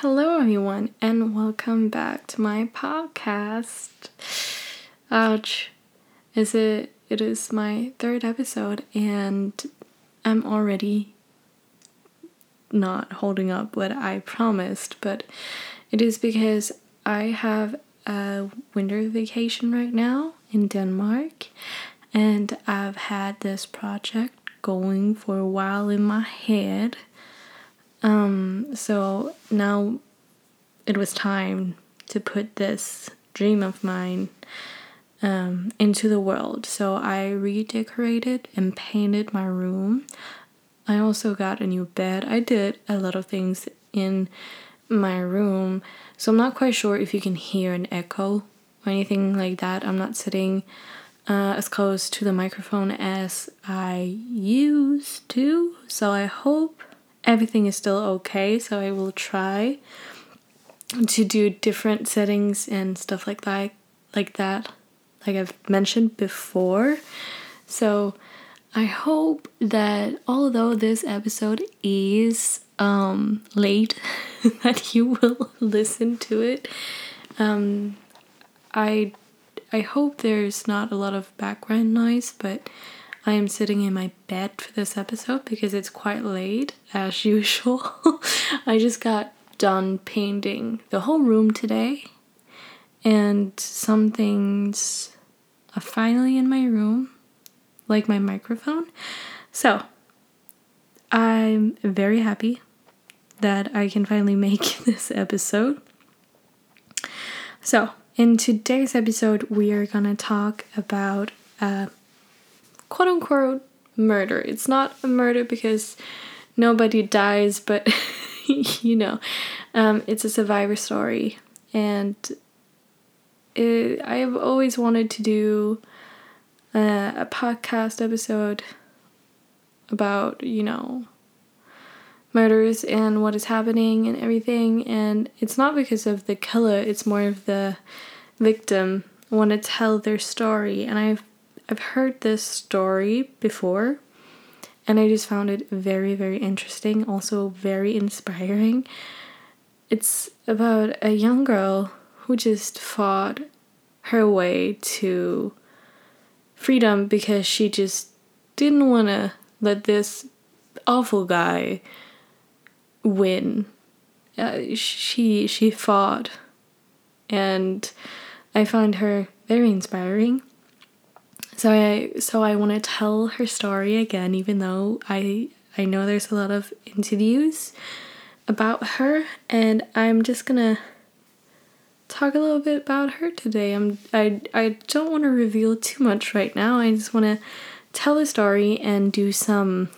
Hello, everyone, and welcome back to my podcast. Ouch. Is it? It is my third episode, and I'm already not holding up what I promised, but it is because I have a winter vacation right now in Denmark, and I've had this project going for a while in my head. Um, so now it was time to put this dream of mine um, into the world. So I redecorated and painted my room. I also got a new bed. I did a lot of things in my room. So I'm not quite sure if you can hear an echo or anything like that. I'm not sitting uh, as close to the microphone as I used to. So I hope everything is still okay. So I will try to do different settings and stuff like that like that like I've mentioned before. So I hope that although this episode is um late that you will listen to it. Um I I hope there's not a lot of background noise, but I am sitting in my bed for this episode because it's quite late as usual. I just got done painting the whole room today, and some things are finally in my room, like my microphone. So, I'm very happy that I can finally make this episode. So, in today's episode, we are gonna talk about quote unquote murder. It's not a murder because nobody dies, but you know, um, it's a survivor story, and it, I've always wanted to do a, a podcast episode about you know murders and what is happening and everything. And it's not because of the killer it's more of the victim. Want to tell their story. And I've I've heard this story before and I just found it very very interesting also very inspiring. It's about a young girl who just fought her way to freedom because she just didn't want to let this awful guy win. Uh, she she fought, and I find her very inspiring. So I so I want to tell her story again, even though I I know there's a lot of interviews about her, and I'm just gonna talk a little bit about her today. I'm I I don't want to reveal too much right now. I just want to tell the story and do some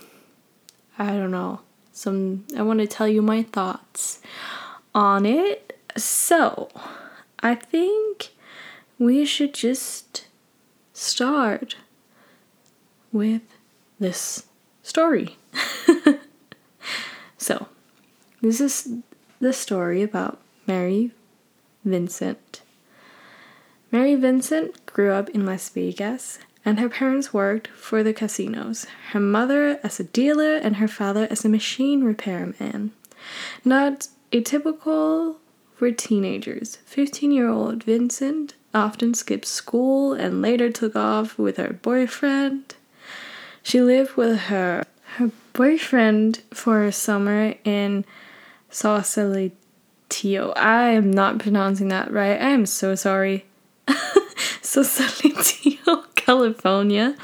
I don't know, some I want to tell you my thoughts on it. So, I think we should just start with this story. so, this is the story about Mary Vincent. Mary Vincent grew up in Las Vegas, and her parents worked for the casinos, her mother as a dealer and her father as a machine repairman. Not atypical for teenagers. 15 year old Vincent often skipped school and later took off with her boyfriend. She lived with her her boyfriend for a summer in Sausalito Tio. I am not pronouncing that right. I am so sorry. so Sausalito, California,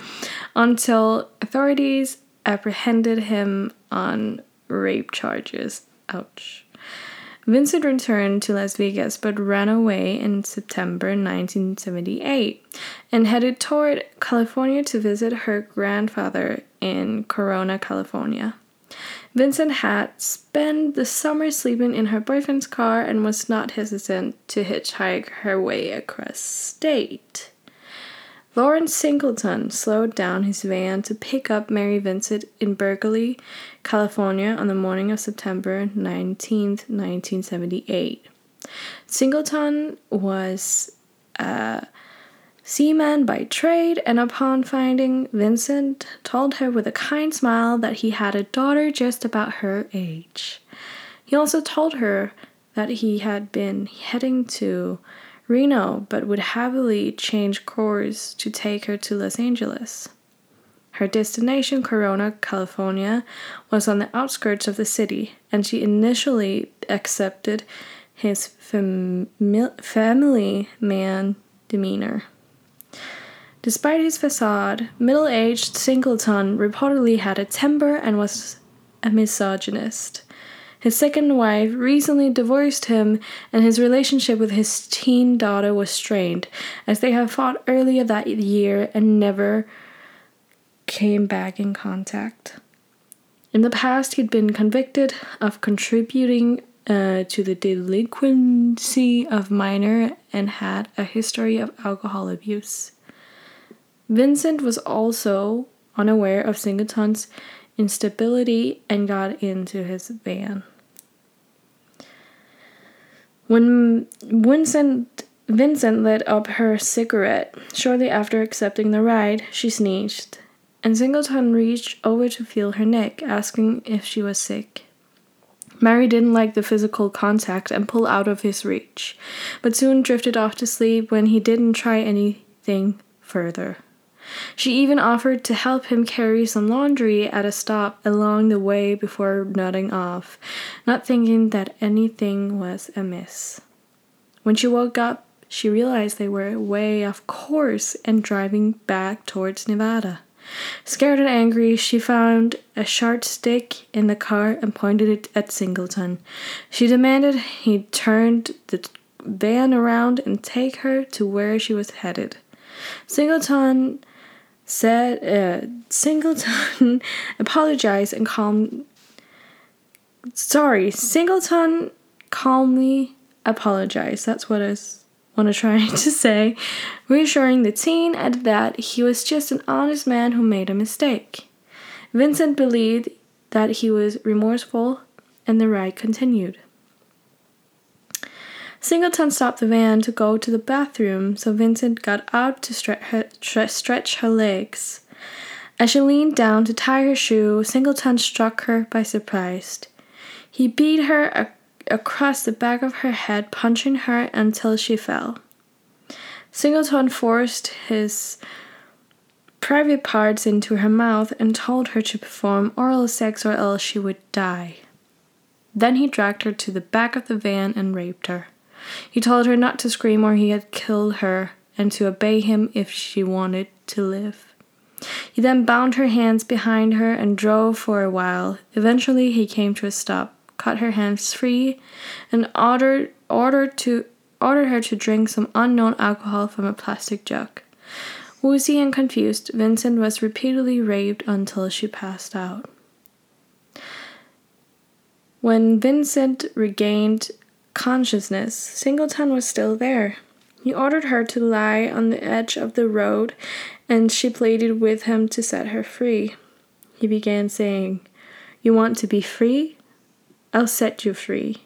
until authorities apprehended him on rape charges. Ouch. Vincent returned to Las Vegas but ran away in September 1978 and headed toward California to visit her grandfather in Corona, California. Vincent had spent the summer sleeping in her boyfriend's car and was not hesitant to hitchhike her way across state. Lawrence Singleton slowed down his van to pick up Mary Vincent in Berkeley, California on the morning of September 19, 1978. Singleton was a seaman by trade, and upon finding Vincent, told her with a kind smile that he had a daughter just about her age. He also told her that he had been heading to Reno but would happily change course to take her to Los Angeles. Her destination, Corona, California, was on the outskirts of the city, and she initially accepted his fam- family man demeanor. Despite his facade, middle aged Singleton reportedly had a temper and was a misogynist. His second wife recently divorced him, and his relationship with his teen daughter was strained, as they had fought earlier that year and never came back in contact. In the past, he'd been convicted of contributing uh, to the delinquency of minor and had a history of alcohol abuse. Vincent was also unaware of Singleton's instability and got into his van. When Vincent Vincent lit up her cigarette shortly after accepting the ride, she sneezed, and Singleton reached over to feel her neck, asking if she was sick. Mary didn't like the physical contact and pulled out of his reach, but soon drifted off to sleep when he didn't try anything further. She even offered to help him carry some laundry at a stop along the way before nodding off, not thinking that anything was amiss. When she woke up, she realized they were way off course and driving back towards Nevada. Scared and angry, she found a sharp stick in the car and pointed it at Singleton. She demanded he turned the van around and take her to where she was headed. Singleton said uh, Singleton apologized and calm. Sorry, Singleton calmly apologized. That's what I want to try to say, reassuring the teen that he was just an honest man who made a mistake. Vincent believed that he was remorseful, and the ride continued. Singleton stopped the van to go to the bathroom, so Vincent got out to stre- her, tre- stretch her legs. As she leaned down to tie her shoe, Singleton struck her by surprise. He beat her a- across the back of her head, punching her until she fell. Singleton forced his private parts into her mouth and told her to perform oral sex or else she would die. Then he dragged her to the back of the van and raped her. He told her not to scream or he had killed her and to obey him if she wanted to live. He then bound her hands behind her and drove for a while. Eventually, he came to a stop, cut her hands free, and ordered, ordered, to, ordered her to drink some unknown alcohol from a plastic jug. Woozy and confused, Vincent was repeatedly raped until she passed out. When Vincent regained consciousness, Singleton was still there. He ordered her to lie on the edge of the road, and she pleaded with him to set her free. He began saying, You want to be free? I'll set you free.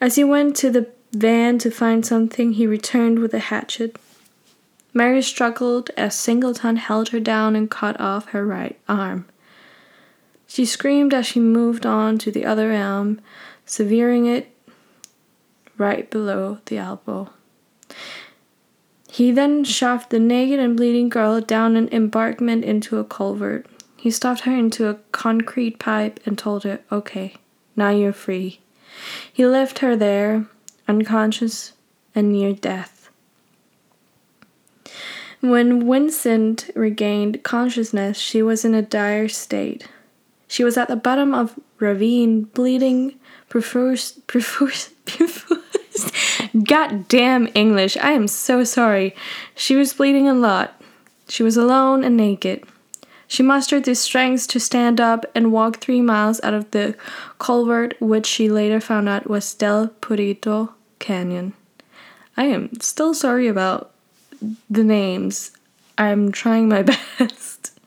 As he went to the van to find something, he returned with a hatchet. Mary struggled as Singleton held her down and cut off her right arm. She screamed as she moved on to the other arm, severing it right below the elbow. He then shoved the naked and bleeding girl down an embankment into a culvert. He stuffed her into a concrete pipe and told her, Okay, now you're free. He left her there, unconscious and near death. When Vincent regained consciousness, she was in a dire state. She was at the bottom of ravine, bleeding profuse, profuse, profuse. Goddamn English! I am so sorry. She was bleeding a lot. She was alone and naked. She mustered the strength to stand up and walk three miles out of the culvert, which she later found out was Del Purito Canyon. I am still sorry about the names. I'm trying my best.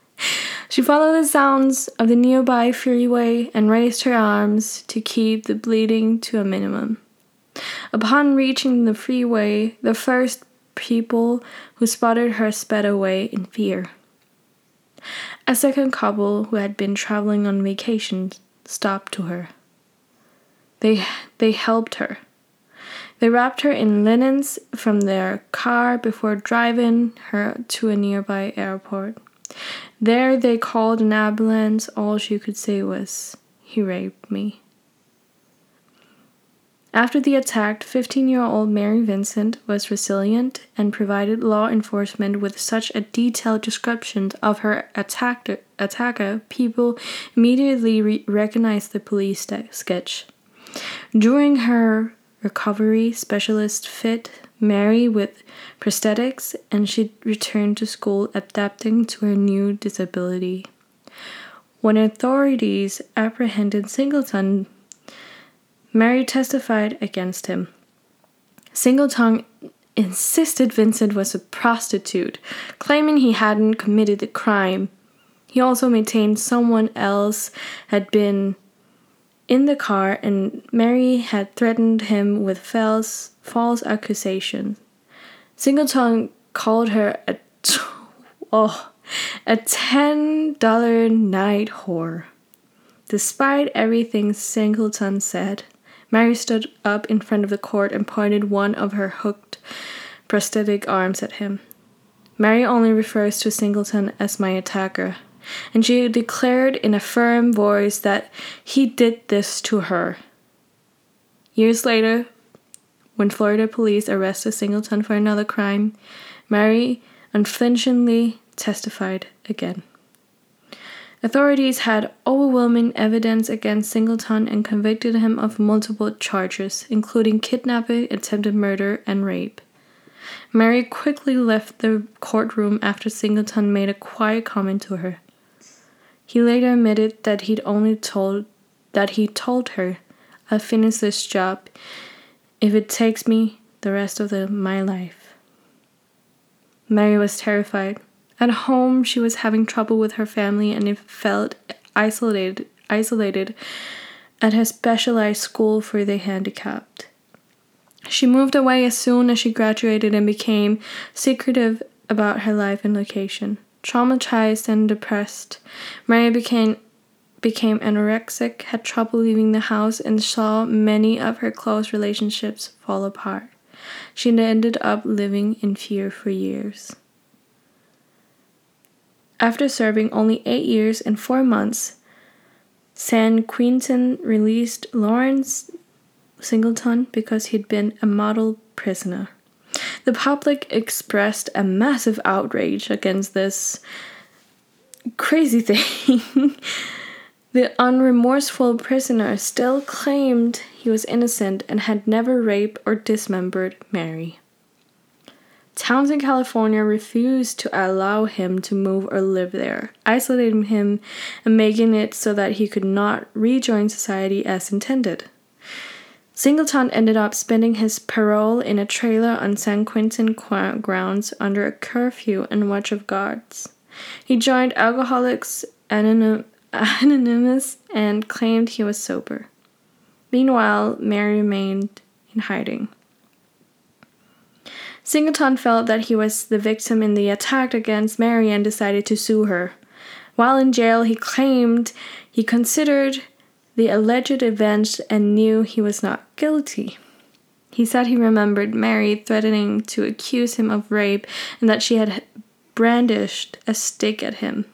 She followed the sounds of the nearby freeway and raised her arms to keep the bleeding to a minimum. Upon reaching the freeway, the first people who spotted her sped away in fear. A second couple who had been traveling on vacation stopped to her. They, they helped her. They wrapped her in linens from their car before driving her to a nearby airport. There they called an ambulance. All she could say was, He raped me. After the attack, 15 year old Mary Vincent was resilient and provided law enforcement with such a detailed description of her attacker, attacker people immediately re- recognized the police sketch. During her recovery, specialist fit Mary with prosthetics and she returned to school adapting to her new disability. When authorities apprehended Singleton, Mary testified against him. Singleton insisted Vincent was a prostitute, claiming he hadn't committed the crime. He also maintained someone else had been in the car and Mary had threatened him with false, false accusations. Singleton called her a, oh, a $10 night whore. Despite everything Singleton said, Mary stood up in front of the court and pointed one of her hooked prosthetic arms at him. Mary only refers to Singleton as my attacker, and she declared in a firm voice that he did this to her. Years later, when Florida police arrested Singleton for another crime, Mary unflinchingly testified again. Authorities had overwhelming evidence against Singleton and convicted him of multiple charges, including kidnapping, attempted murder, and rape. Mary quickly left the courtroom after Singleton made a quiet comment to her. He later admitted that he'd only told that he told her, "I'll finish this job if it takes me the rest of the, my life." Mary was terrified. At home, she was having trouble with her family and felt isolated, isolated at her specialized school for the handicapped. She moved away as soon as she graduated and became secretive about her life and location. Traumatized and depressed, Mary became became anorexic, had trouble leaving the house, and saw many of her close relationships fall apart. She ended up living in fear for years. After serving only eight years and four months, San Quentin released Lawrence Singleton because he'd been a model prisoner. The public expressed a massive outrage against this crazy thing. the unremorseful prisoner still claimed he was innocent and had never raped or dismembered Mary. Towns in California refused to allow him to move or live there, isolating him and making it so that he could not rejoin society as intended. Singleton ended up spending his parole in a trailer on San Quentin grounds under a curfew and watch of guards. He joined Alcoholics Anonymous and claimed he was sober. Meanwhile, Mary remained in hiding. Singleton felt that he was the victim in the attack against Mary and decided to sue her. While in jail, he claimed he considered the alleged events and knew he was not guilty. He said he remembered Mary threatening to accuse him of rape and that she had brandished a stick at him.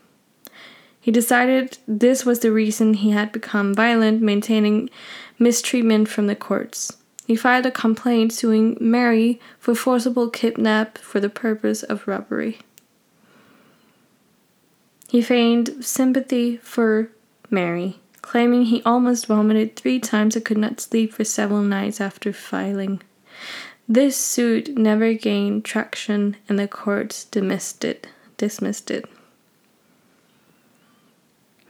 He decided this was the reason he had become violent, maintaining mistreatment from the courts. He filed a complaint suing Mary for forcible kidnap for the purpose of robbery. He feigned sympathy for Mary, claiming he almost vomited three times and could not sleep for several nights after filing. This suit never gained traction and the courts dismissed it. Dismissed it.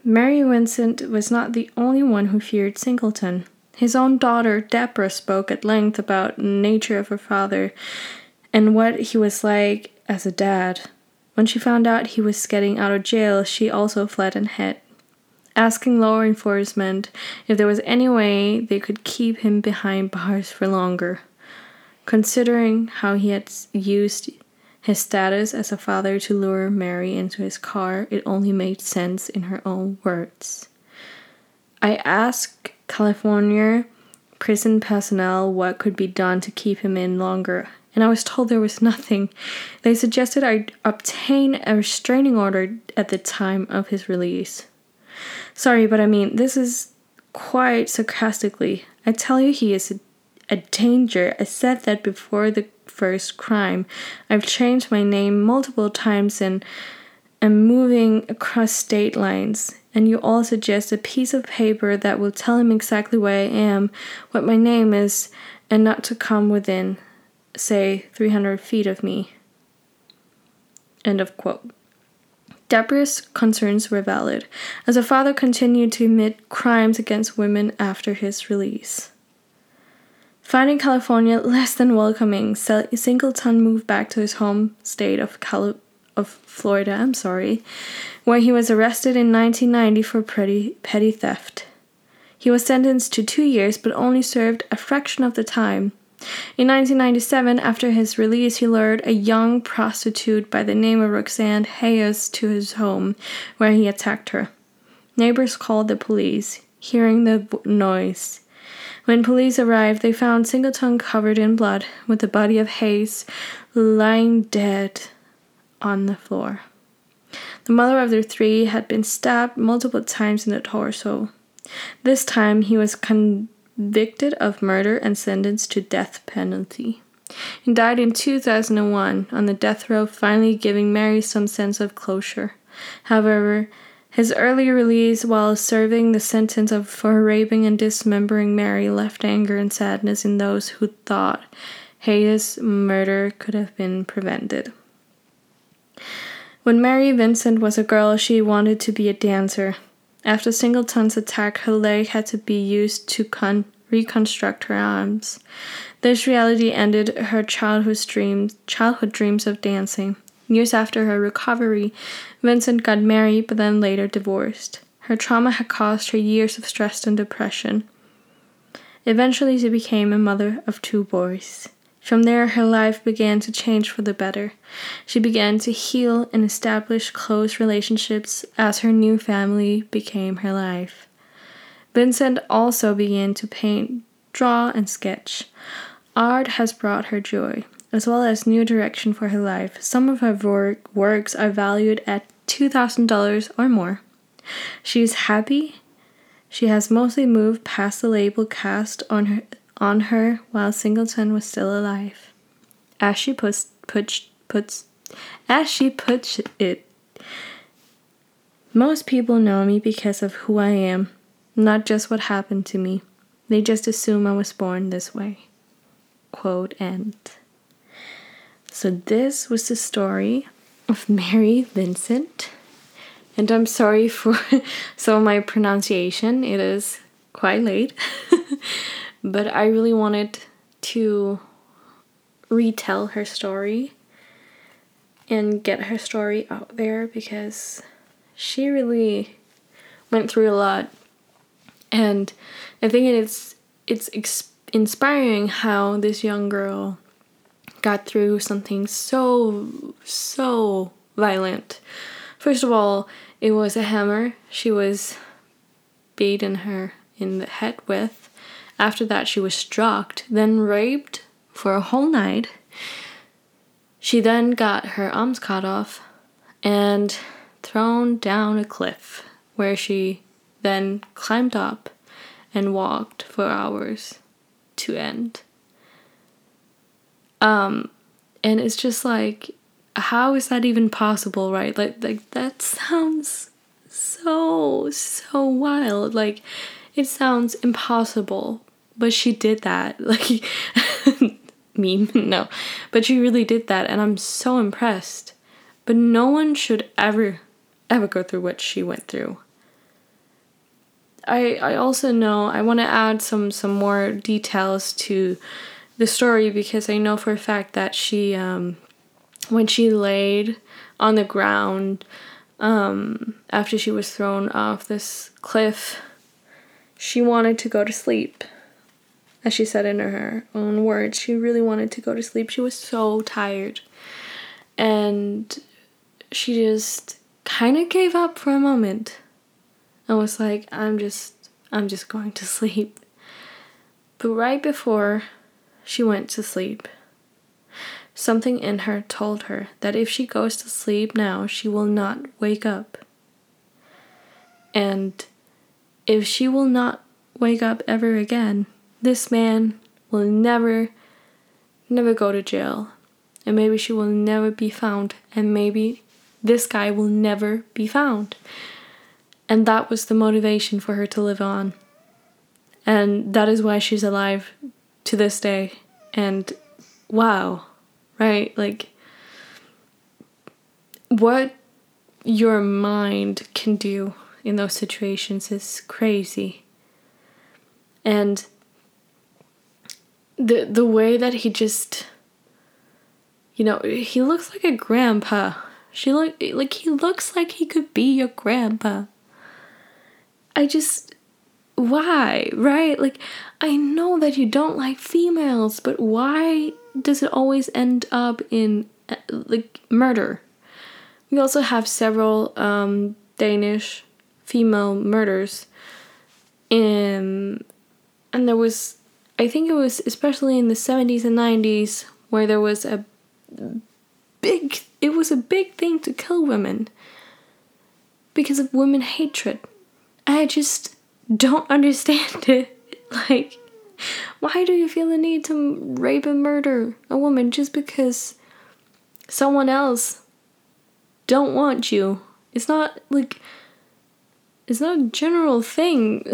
Mary Vincent was not the only one who feared Singleton. His own daughter, Deborah, spoke at length about nature of her father and what he was like as a dad. When she found out he was getting out of jail, she also fled and hid. asking law enforcement if there was any way they could keep him behind bars for longer. Considering how he had used his status as a father to lure Mary into his car, it only made sense in her own words. I asked California prison personnel what could be done to keep him in longer, and I was told there was nothing. They suggested I obtain a restraining order at the time of his release. Sorry, but I mean, this is quite sarcastically. I tell you, he is a, a danger. I said that before the first crime. I've changed my name multiple times and am moving across state lines. And you all suggest a piece of paper that will tell him exactly where I am, what my name is, and not to come within, say, 300 feet of me. End of quote. Deborah's concerns were valid, as her father continued to commit crimes against women after his release. Finding California less than welcoming, Singleton moved back to his home state of, Cali- of Florida, I'm sorry, where he was arrested in 1990 for petty, petty theft. He was sentenced to two years but only served a fraction of the time, in 1997, after his release, he lured a young prostitute by the name of Roxanne Hayes to his home, where he attacked her. Neighbors called the police, hearing the noise. When police arrived, they found Singleton covered in blood, with the body of Hayes lying dead on the floor. The mother of the three had been stabbed multiple times in the torso. This time he was convicted of murder and sentenced to death penalty. He died in 2001 on the death row, finally giving Mary some sense of closure. However, his early release while serving the sentence of for raping and dismembering Mary left anger and sadness in those who thought Hayes' murder could have been prevented. When Mary Vincent was a girl, she wanted to be a dancer. After Singleton's attack, her leg had to be used to con- reconstruct her arms. This reality ended her childhood dreams, childhood dreams of dancing. Years after her recovery, Vincent got married but then later divorced. Her trauma had caused her years of stress and depression. Eventually, she became a mother of two boys. From there, her life began to change for the better. She began to heal and establish close relationships as her new family became her life. Vincent also began to paint, draw, and sketch. Art has brought her joy, as well as new direction for her life. Some of her work, works are valued at $2,000 or more. She is happy. She has mostly moved past the label cast on her on her while Singleton was still alive. As she puts, puts, puts as she puts it, most people know me because of who I am, not just what happened to me. They just assume I was born this way. Quote end. So, this was the story of Mary Vincent. And I'm sorry for some of my pronunciation, it is quite late. but I really wanted to retell her story and get her story out there because she really went through a lot and I think it's it's ex- inspiring how this young girl got through something so so violent. First of all, it was a hammer she was beaten her in the head with after that, she was struck, then raped for a whole night. She then got her arms cut off and thrown down a cliff, where she then climbed up and walked for hours to end. Um, and it's just like, how is that even possible, right? Like, like that sounds so so wild. Like, it sounds impossible, but she did that. Like, meme, no. But she really did that, and I'm so impressed. But no one should ever, ever go through what she went through. I, I also know I want to add some some more details to the story because I know for a fact that she um, when she laid on the ground um, after she was thrown off this cliff, she wanted to go to sleep. As she said in her own words, she really wanted to go to sleep. She was so tired. And she just kind of gave up for a moment and was like, I'm just, I'm just going to sleep. But right before she went to sleep, something in her told her that if she goes to sleep now, she will not wake up. And if she will not wake up ever again, this man will never, never go to jail. And maybe she will never be found. And maybe this guy will never be found. And that was the motivation for her to live on. And that is why she's alive to this day. And wow, right? Like, what your mind can do in those situations is crazy. And the the way that he just you know, he looks like a grandpa. She look like he looks like he could be your grandpa. I just why, right? Like I know that you don't like females, but why does it always end up in uh, like murder? We also have several um, Danish female murders. In and there was I think it was especially in the 70s and 90s where there was a big it was a big thing to kill women because of women hatred. I just don't understand it. Like why do you feel the need to rape and murder a woman just because someone else don't want you? It's not like it's not a general thing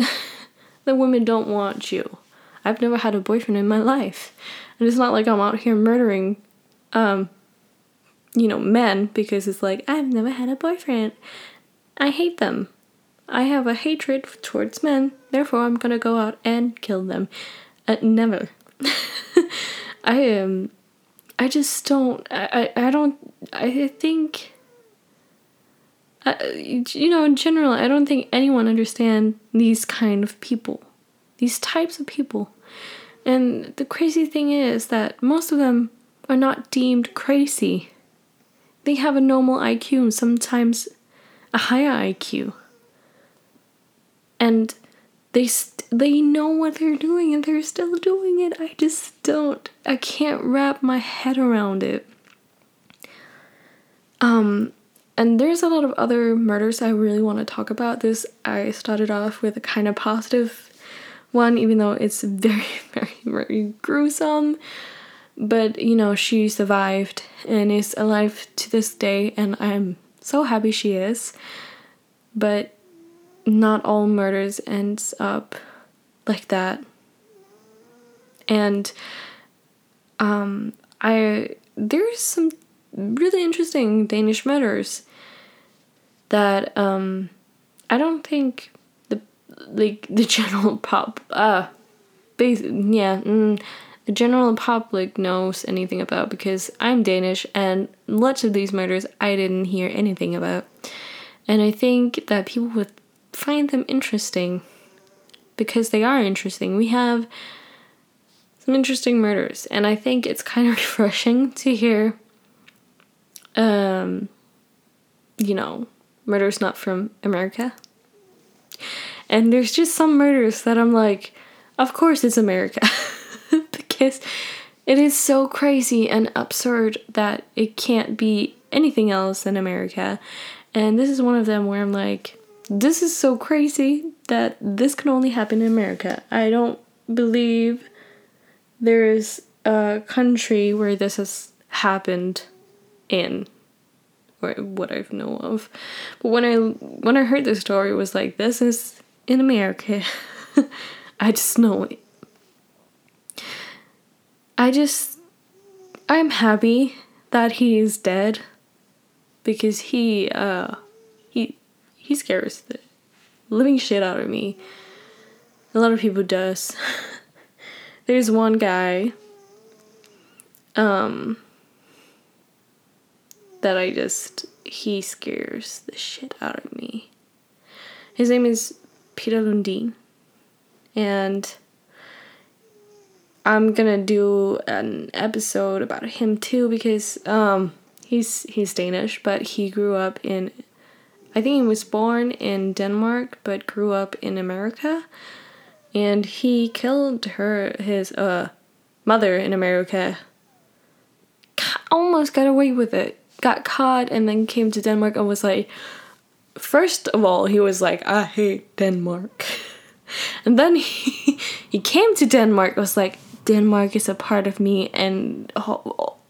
that women don't want you. I've never had a boyfriend in my life. And it's not like I'm out here murdering um you know, men because it's like I've never had a boyfriend. I hate them. I have a hatred towards men, therefore I'm gonna go out and kill them. Uh, never. I am. Um, I just don't. I, I, I don't. I think. Uh, you know, in general, I don't think anyone understand these kind of people, these types of people. And the crazy thing is that most of them are not deemed crazy. They have a normal IQ and sometimes a higher IQ. And they st- they know what they're doing and they're still doing it. I just don't I can't wrap my head around it. Um and there's a lot of other murders I really want to talk about. This I started off with a kind of positive one even though it's very very very gruesome. But you know, she survived and is alive to this day and I'm so happy she is. But not all murders ends up like that. And um I there's some really interesting Danish murders that um I don't think like the general pop uh bas- yeah mm, the general public knows anything about because I'm Danish and lots of these murders I didn't hear anything about. And I think that people would find them interesting because they are interesting. We have some interesting murders, and I think it's kind of refreshing to hear, um, you know, murders not from America. And there's just some murders that I'm like, of course it's America. because it is so crazy and absurd that it can't be anything else than America. And this is one of them where I'm like, this is so crazy that this can only happen in America. I don't believe there is a country where this has happened in or what I've know of. But when I when I heard this story it was like this is in America. I just know it. I just I'm happy that he is dead because he uh he he scares the living shit out of me. A lot of people does. There's one guy um that I just he scares the shit out of me. His name is Peter Lundin. And I'm gonna do an episode about him too because um, he's he's Danish, but he grew up in I think he was born in Denmark but grew up in America. And he killed her his uh mother in America. Almost got away with it. Got caught and then came to Denmark and was like first of all, he was like, I hate Denmark. And then he, he came to Denmark, was like, Denmark is a part of me. And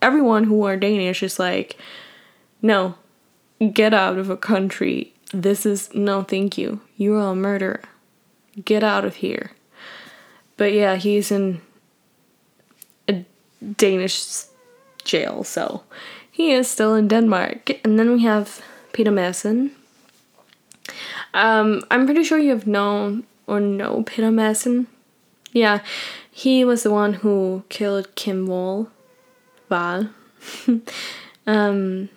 everyone who are Danish is like, no, get out of a country. This is, no, thank you. You are a murderer. Get out of here. But yeah, he's in a Danish jail, so he is still in Denmark. And then we have Peter Madsen, um, I'm pretty sure you've known or know Peter Madsen. Yeah, he was the one who killed Kim Wall, Val, um,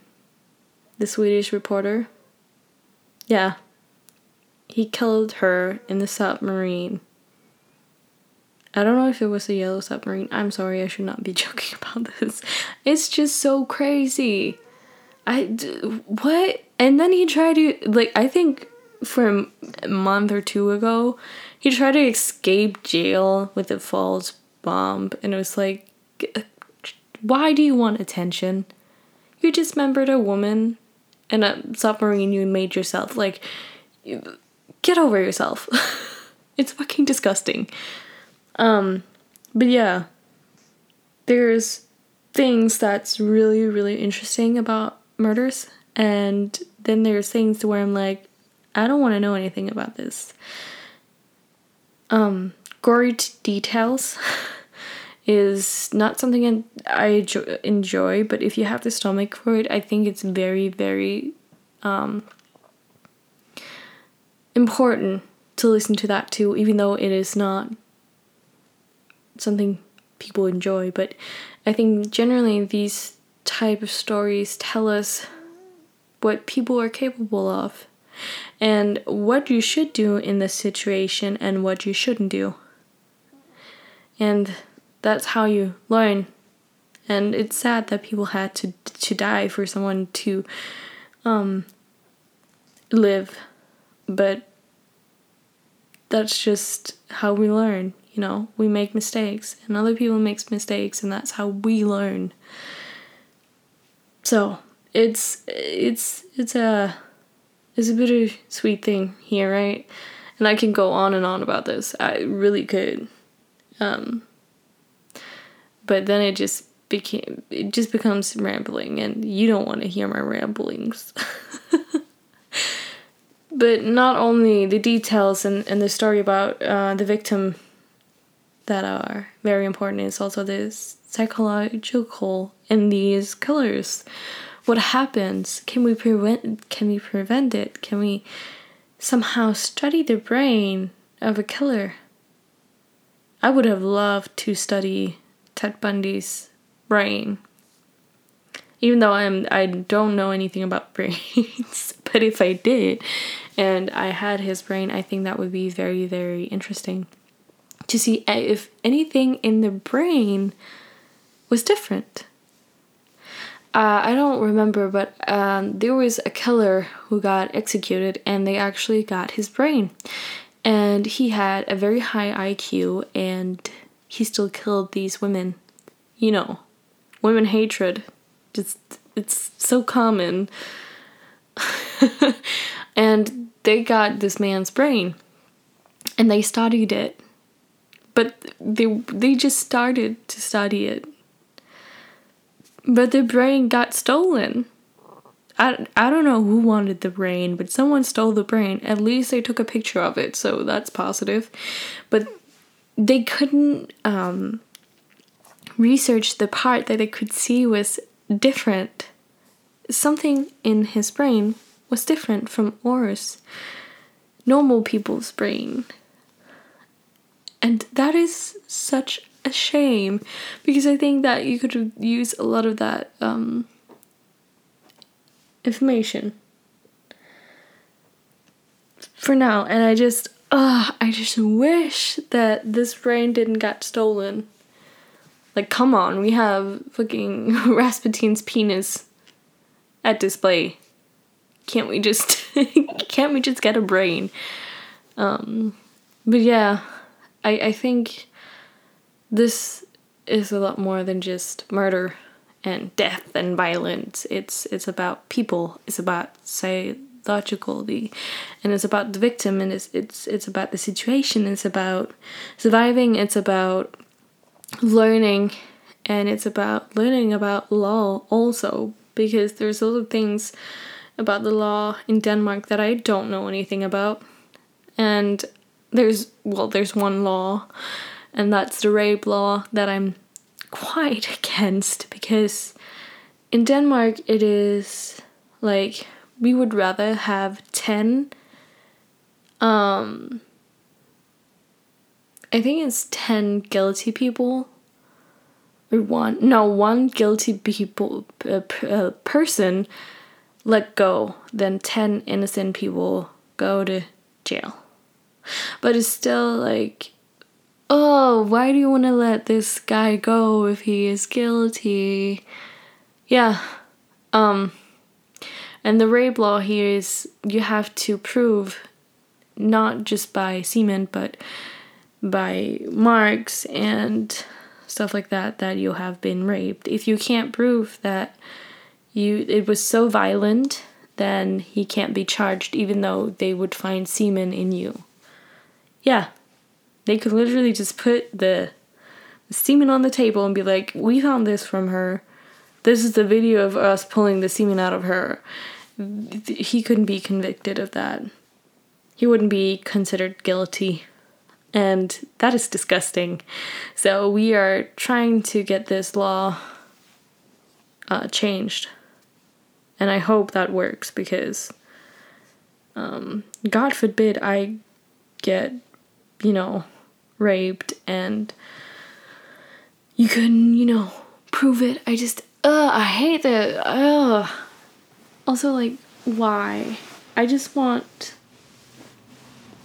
the Swedish reporter. Yeah, he killed her in the submarine. I don't know if it was a yellow submarine. I'm sorry, I should not be joking about this. It's just so crazy. I what? And then he tried to like I think for a month or two ago, he tried to escape jail with a false bomb, and it was like, why do you want attention? You dismembered a woman in a submarine you made yourself. Like, get over yourself. it's fucking disgusting. Um, but yeah, there's things that's really, really interesting about murders, and then there's things to where I'm like, I don't want to know anything about this. Um, gory t- details is not something I enjoy, but if you have the stomach for it, I think it's very, very um, important to listen to that too, even though it is not something people enjoy. But I think generally these type of stories tell us what people are capable of and what you should do in this situation and what you shouldn't do. And that's how you learn. And it's sad that people had to to die for someone to um live. But that's just how we learn, you know. We make mistakes and other people makes mistakes and that's how we learn. So, it's it's it's a it's a bittersweet thing here, right? And I can go on and on about this. I really could. Um, but then it just became it just becomes rambling and you don't want to hear my ramblings. but not only the details and, and the story about uh, the victim that are very important, it's also the psychological in these killers what happens? Can we prevent can we prevent it? Can we somehow study the brain of a killer? I would have loved to study Ted Bundy's brain. Even though I'm I don't know anything about brains, but if I did and I had his brain, I think that would be very very interesting to see eh, if anything in the brain was different. Uh, I don't remember, but um, there was a killer who got executed and they actually got his brain. And he had a very high IQ and he still killed these women. You know, women hatred. Just, it's so common. and they got this man's brain and they studied it. But they, they just started to study it but the brain got stolen. I, I don't know who wanted the brain, but someone stole the brain. At least they took a picture of it, so that's positive. But they couldn't um, research the part that they could see was different. Something in his brain was different from ours, normal people's brain. And that is such a shame because I think that you could use a lot of that um, information for now. And i just uh i just wish that this brain didn't get stolen. Like come on we have fucking rasputin's penis at display. Can't we just can't we just get a brain? Um but yeah i i think this is a lot more than just murder and death and violence. It's it's about people. It's about say logically and it's about the victim and it's it's it's about the situation. It's about surviving. It's about learning and it's about learning about law also because there's of things about the law in Denmark that I don't know anything about. And there's well there's one law and that's the rape law that I'm quite against because in Denmark it is like we would rather have 10 um I think it's 10 guilty people or one no one guilty people uh, uh, person let go than 10 innocent people go to jail. But it's still like oh why do you want to let this guy go if he is guilty yeah um and the rape law here is you have to prove not just by semen but by marks and stuff like that that you have been raped. If you can't prove that you it was so violent, then he can't be charged even though they would find semen in you. Yeah. They could literally just put the, semen on the table and be like, "We found this from her." This is the video of us pulling the semen out of her. He couldn't be convicted of that. He wouldn't be considered guilty. And that is disgusting. So we are trying to get this law uh, changed. And I hope that works because, um, God forbid, I get, you know, raped and you couldn't, you know, prove it. I just, ugh, I hate that. Ugh. Also, like, why? I just want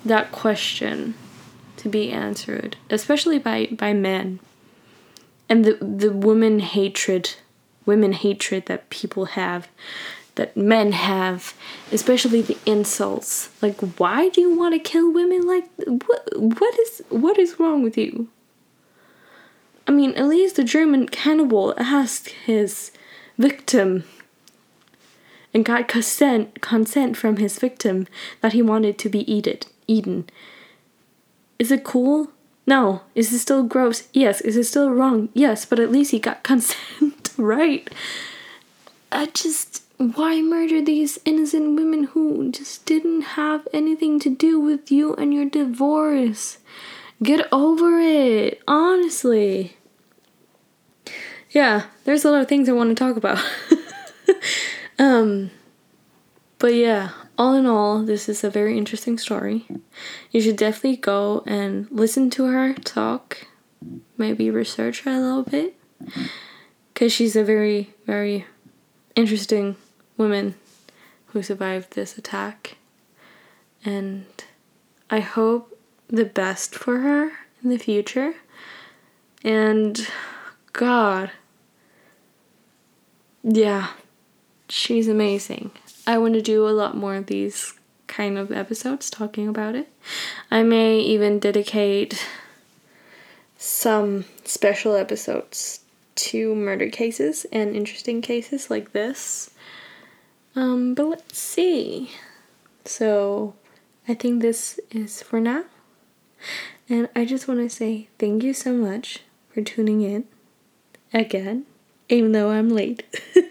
that question to be answered, especially by, by men. And the, the woman hatred, women hatred that people have, that men have, especially the insults. Like, why do you want to kill women? Like, what, what is what is wrong with you? I mean, at least the German cannibal asked his victim and got consent consent from his victim that he wanted to be eaten eaten. Is it cool? No. Is it still gross? Yes. Is it still wrong? Yes, but at least he got consent, right? I just why murder these innocent women who just didn't have anything to do with you and your divorce? Get over it, honestly. Yeah, there's a lot of things I want to talk about. um but yeah, all in all, this is a very interesting story. You should definitely go and listen to her talk, maybe research her a little bit, because she's a very, very interesting woman who survived this attack. And I hope the best for her in the future. And God, yeah, she's amazing. I want to do a lot more of these kind of episodes talking about it. I may even dedicate some special episodes to murder cases and interesting cases like this. Um, but let's see. So, I think this is for now. And I just want to say thank you so much for tuning in again, even though I'm late.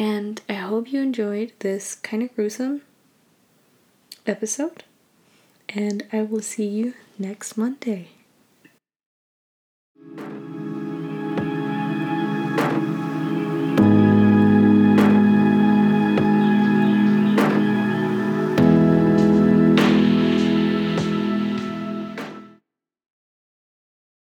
And I hope you enjoyed this kind of gruesome episode. And I will see you next Monday.